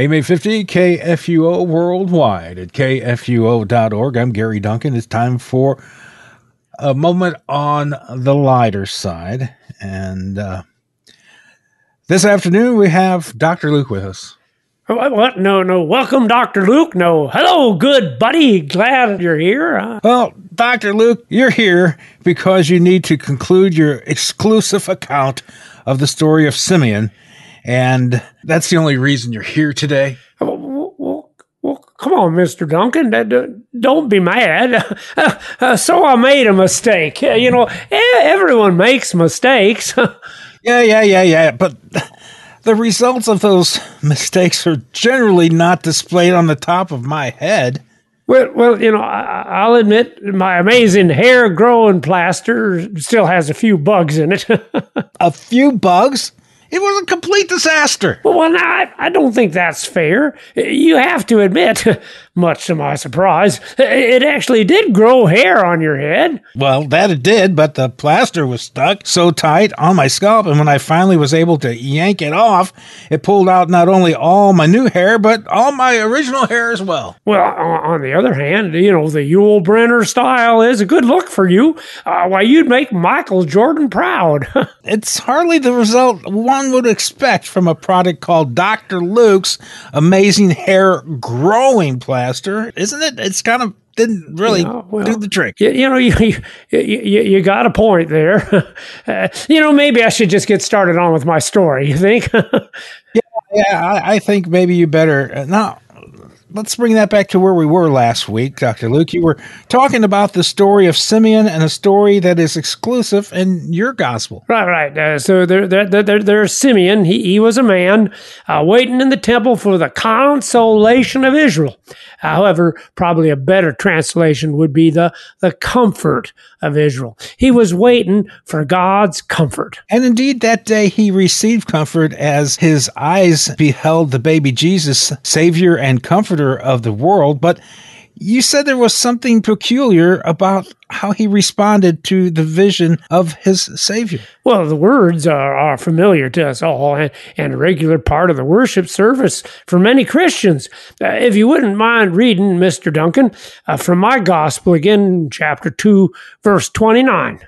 AM 50 KFUO worldwide at kfuo.org. I'm Gary Duncan. It's time for a moment on the lighter side. And uh, this afternoon we have Dr. Luke with us. What, what? No, no. Welcome, Dr. Luke. No. Hello, good buddy. Glad you're here. Uh, Well, Dr. Luke, you're here because you need to conclude your exclusive account of the story of Simeon. And that's the only reason you're here today. well, well, well, come on, Mr. Duncan. Don't be mad. Uh, so I made a mistake. You know, everyone makes mistakes. Yeah, yeah, yeah, yeah. But the results of those mistakes are generally not displayed on the top of my head. well, well, you know, I, I'll admit my amazing hair growing plaster still has a few bugs in it. A few bugs. It was a complete disaster. Well, I, I don't think that's fair. You have to admit, much to my surprise, it actually did grow hair on your head. Well, that it did, but the plaster was stuck so tight on my scalp, and when I finally was able to yank it off, it pulled out not only all my new hair, but all my original hair as well. Well, on on the other hand, you know, the Yul Brynner style is a good look for you. Uh, why, you'd make Michael Jordan proud. It's hardly the result one would expect from a product called Dr. Luke's Amazing Hair Growing Plaster, isn't it? It's kind of didn't really Yeah, well, do the trick. you, you know, you, you, you, you got a point there. Uh, you know, maybe I should just get started on with my story, you think? Yeah, I, I think maybe you better. Uh, now, let's bring that back to where we were last week, Dr. Luke. You were talking about the story of Simeon and a story that is exclusive in your gospel. Right, right. Uh, so there, there, there, there- there's Simeon. He, he was a man uh, waiting in the temple for the consolation of Israel. However, probably a better translation would be the the comfort of Israel. He was waiting for God's comfort. And indeed, that day he received comfort as his eyes beheld the baby Jesus, Savior and Comforter of the world. But you said there was something peculiar about how he responded to the vision of his Savior. Well, the words are, are familiar to us all and, and a regular part of the worship service for many Christians. Uh, if you wouldn't mind reading, Mr. Duncan, uh, from my gospel again, chapter 2, verse 29.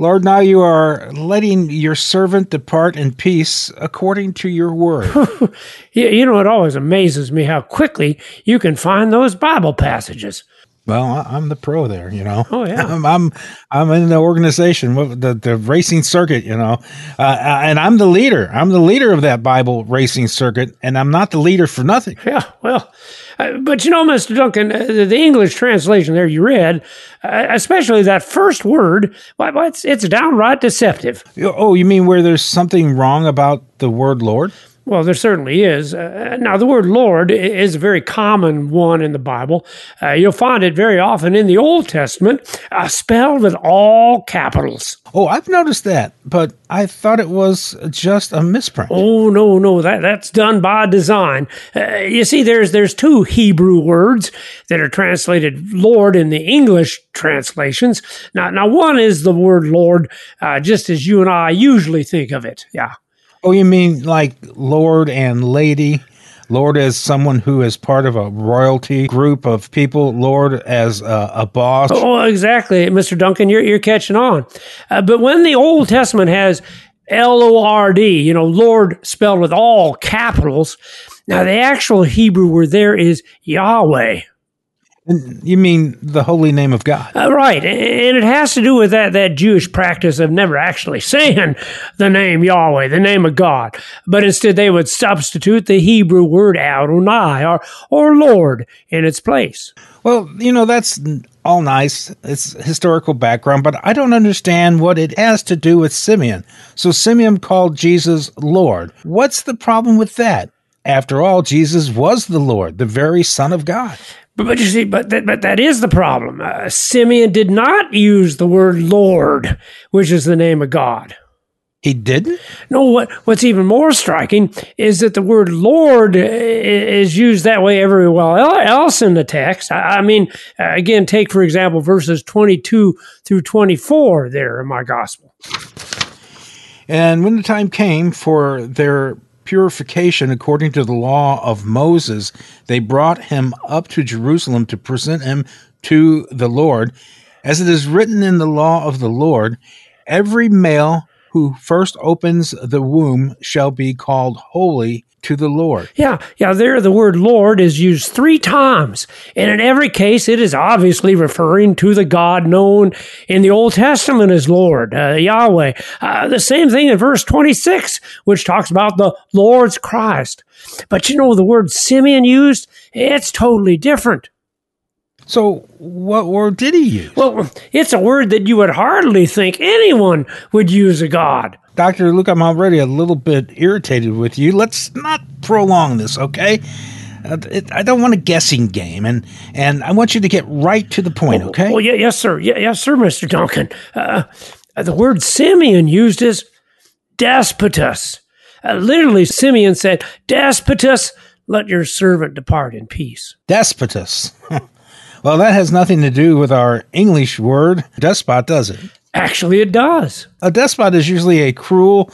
Lord, now you are letting your servant depart in peace according to your word. You, know, it always amazes me how quickly you can find those Bible passages. Well, I'm the pro there, you know. Oh, yeah. I'm I'm, I'm in the organization, the the racing circuit, you know, uh, and I'm the leader. I'm the leader of that Bible racing circuit, and I'm not the leader for nothing. Yeah, well, uh, but you know, Mr. Duncan, uh, the English translation there you read, uh, especially that first word, it's, it's downright deceptive. Oh, you mean where there's something wrong about the word Lord? Well, there certainly is. Uh, now, the word Lord is a very common one in the Bible. Uh, you'll find it very often in the Old Testament, uh, spelled with all capitals. Oh, I've noticed that, but I thought it was just a misprint. Oh no, no, that that's done by design. Uh, you see, there's there's two Hebrew words that are translated Lord in the English translations. Now, now one is the word Lord, uh, just as you and I usually think of it. Yeah. Oh, you mean like Lord and Lady? Lord as someone who is part of a royalty group of people. Lord as a, a boss. Oh, exactly, Mr. Duncan. You're you're catching on. Uh, but when the Old Testament has L O R D, you know, Lord spelled with all capitals. Now, the actual Hebrew word there is Yahweh. You mean the holy name of God? Uh, right, and it has to do with that that Jewish practice of never actually saying the name Yahweh, the name of God, but instead they would substitute the Hebrew word Adonai or or Lord in its place. Well, you know, that's all nice. It's historical background, but I don't understand what it has to do with Simeon. So Simeon called Jesus Lord. What's the problem with that? After all, Jesus was the Lord, the very Son of God. But, but you see, but that, but that is the problem. Uh, Simeon did not use the word Lord, which is the name of God. He didn't? No, what what's even more striking is that the word Lord is used that way everywhere else in the text. I, I mean, uh, again, take for example verses twenty-two through twenty-four there in my gospel. And when the time came for their purification according to the law of Moses, they brought him up to Jerusalem to present him to the Lord. As it is written in the law of the Lord, every male who first opens the womb shall be called holy to the Lord. Yeah, yeah, there the word Lord is used three times. And in every case, it is obviously referring to the God known in the Old Testament as Lord, uh, Yahweh. Uh, the same thing in verse 26, which talks about the Lord's Christ. But you know, the word Simeon used, it's totally different. So, what word did he use? Well, it's a word that you would hardly think anyone would use a God. Dr. Luke, I'm already a little bit irritated with you. Let's not prolong this, okay? Uh, it, I don't want a guessing game, and, and I want you to get right to the point, okay? Well, yeah, yes, sir. Yeah, yes, sir, Mr. Duncan. Uh, the word Simeon used is despotus. Uh, literally, Simeon said, Despotus, let your servant depart in peace. Despotus. well, that has nothing to do with our English word despot, does it? Actually, it does. A despot is usually a cruel,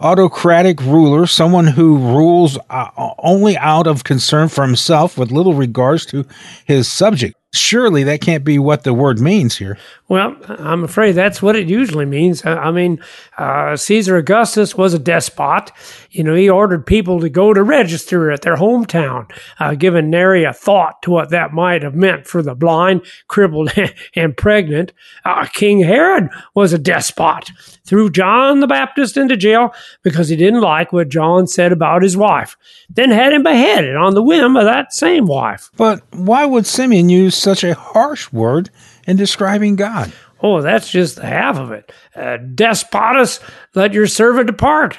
autocratic ruler, someone who rules uh, only out of concern for himself with little regards to his subject. Surely that can't be what the word means here. Well, I'm afraid that's what it usually means. I mean, uh, Caesar Augustus was a despot. You know, he ordered people to go to register at their hometown, uh, giving nary a thought to what that might have meant for the blind, crippled, and pregnant. Uh, King Herod was a despot, threw John the Baptist into jail because he didn't like what John said about his wife, then had him beheaded on the whim of that same wife. But why would Simeon use such a harsh word in describing God? Oh, that's just half of it. Uh, despotus, let your servant depart.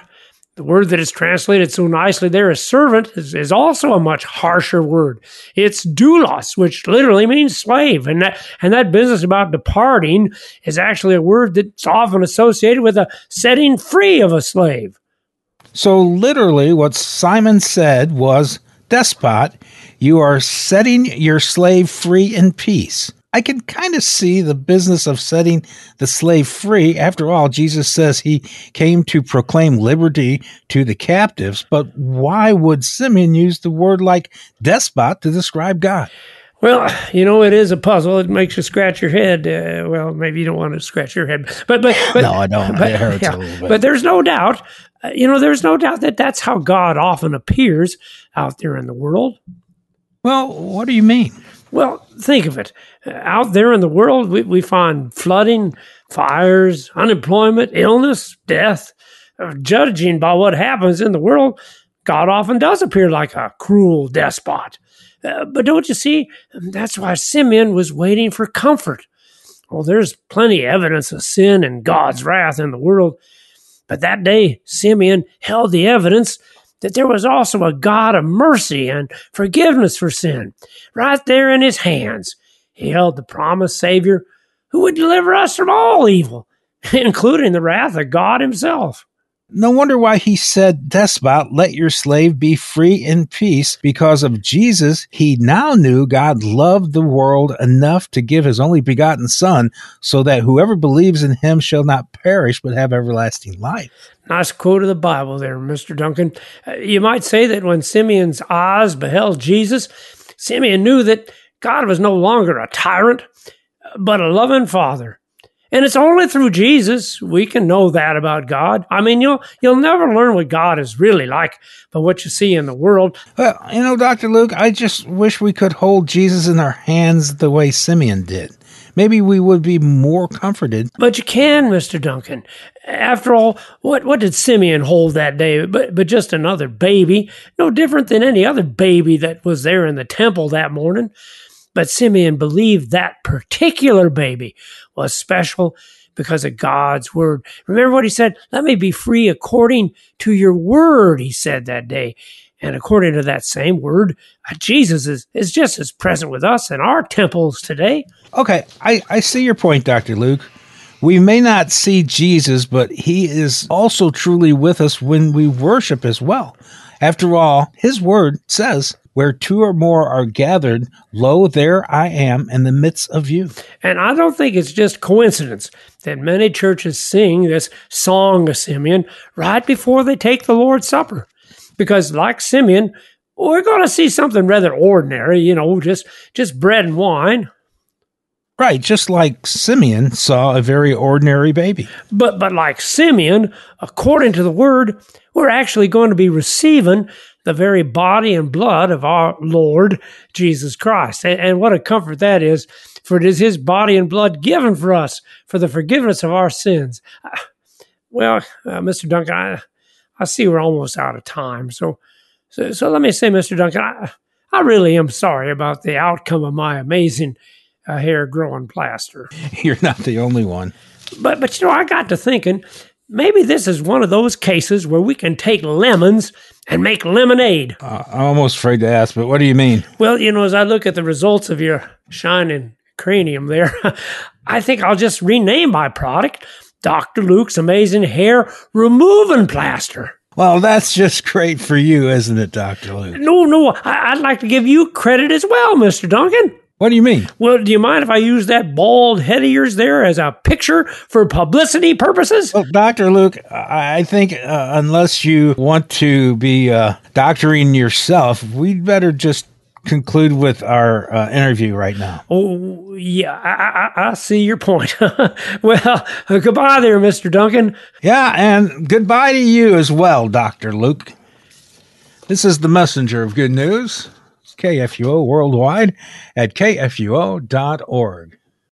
The word that is translated so nicely there as servant is, is, also a much harsher word. It's doulos, which literally means slave. And that, and that business about departing is actually a word that's often associated with a setting free of a slave. So, literally, what Simon said was, Despot, you are setting your slave free in peace. I can kind of see the business of setting the slave free. After all, Jesus says he came to proclaim liberty to the captives, but why would Simeon use the word like despot to describe God? Well, you know, it is a puzzle. It makes you scratch your head. Uh, well, maybe you don't want to scratch your head, but but, but no, I don't. But, it hurts yeah, a little bit. But there's no doubt, uh, you know, there's no doubt that that's how God often appears out there in the world. Well, what do you mean? Well, think of it. Out there in the world, we, we find flooding, fires, unemployment, illness, death. Uh, judging by what happens in the world, God often does appear like a cruel despot. Uh, but don't you see? That's why Simeon was waiting for comfort. Well, there's plenty of evidence of sin and God's wrath in the world. But that day, Simeon held the evidence that there was also a God of mercy and forgiveness for sin right there in his hands. He held the promised Savior who would deliver us from all evil, including the wrath of God Himself. No wonder why he said, Despot, let your slave be free in peace. Because of Jesus, he now knew God loved the world enough to give his only begotten Son, so that whoever believes in him shall not perish but have everlasting life. Nice quote of the Bible there, Mr. Duncan. Uh, you might say that when Simeon's eyes beheld Jesus, Simeon knew that God was no longer a tyrant, but a loving father and it's only through Jesus we can know that about God. I mean, you'll you'll never learn what God is really like by what you see in the world. Well, you know, Dr. Luke, I just wish we could hold Jesus in our hands the way Simeon did. Maybe we would be more comforted. But you can, Mr. Duncan. After all, what, what did Simeon hold that day? But, but just another baby, no different than any other baby that was there in the temple that morning. But Simeon believed that particular baby was special because of God's word. Remember what he said? Let me be free according to your word, he said that day. And according to that same word, uh, Jesus is, is just as present with us in our temples today. Okay, I, I see your point, Dr. Luke. We may not see Jesus, but he is also truly with us when we worship as well. After all, his word says, where two or more are gathered, lo, there I am in the midst of you. And I don't think it's just coincidence that many churches sing this song of Simeon right before they take the Lord's Supper. because, like Simeon, we're going to see something rather ordinary, you know, just just bread and wine. Right, just like Simeon saw a very ordinary baby. But but like Simeon, according to the word, we're actually going to be receiving the very body and blood of our Lord Jesus Christ. And, and what a comfort that is, for it is his body and blood given for us for the forgiveness of our sins. Uh, well, uh, Mr. Duncan, I, I see we're almost out of time. So, so, so let me say, Mr. Duncan, I, I really am sorry about the outcome of my amazing uh, hair growing plaster. You're not the only one. But, but you know, I got to thinking maybe this is one of those cases where we can take lemons and make lemonade. Uh, I'm almost afraid to ask, but what do you mean? Well, you know, as I look at the results of your shining cranium there, I think I'll just rename my product Dr. Luke's Amazing Hair Removing Plaster. Well, that's just great for you, isn't it, Dr. Luke? No, no, I- I'd like to give you credit as well, Mr. Duncan. What do you mean? Well, do you mind if I use that bald head of yours there as a picture for publicity purposes? Well, Dr. Luke, I think uh, unless you want to be uh, doctoring yourself, we'd better just conclude with our uh, interview right now. Oh, yeah, I, I, I see your point. well, goodbye there, Mr. Duncan. Yeah, and goodbye to you as well, Dr. Luke. This is the messenger of good news. KFUO worldwide at kfuo.org.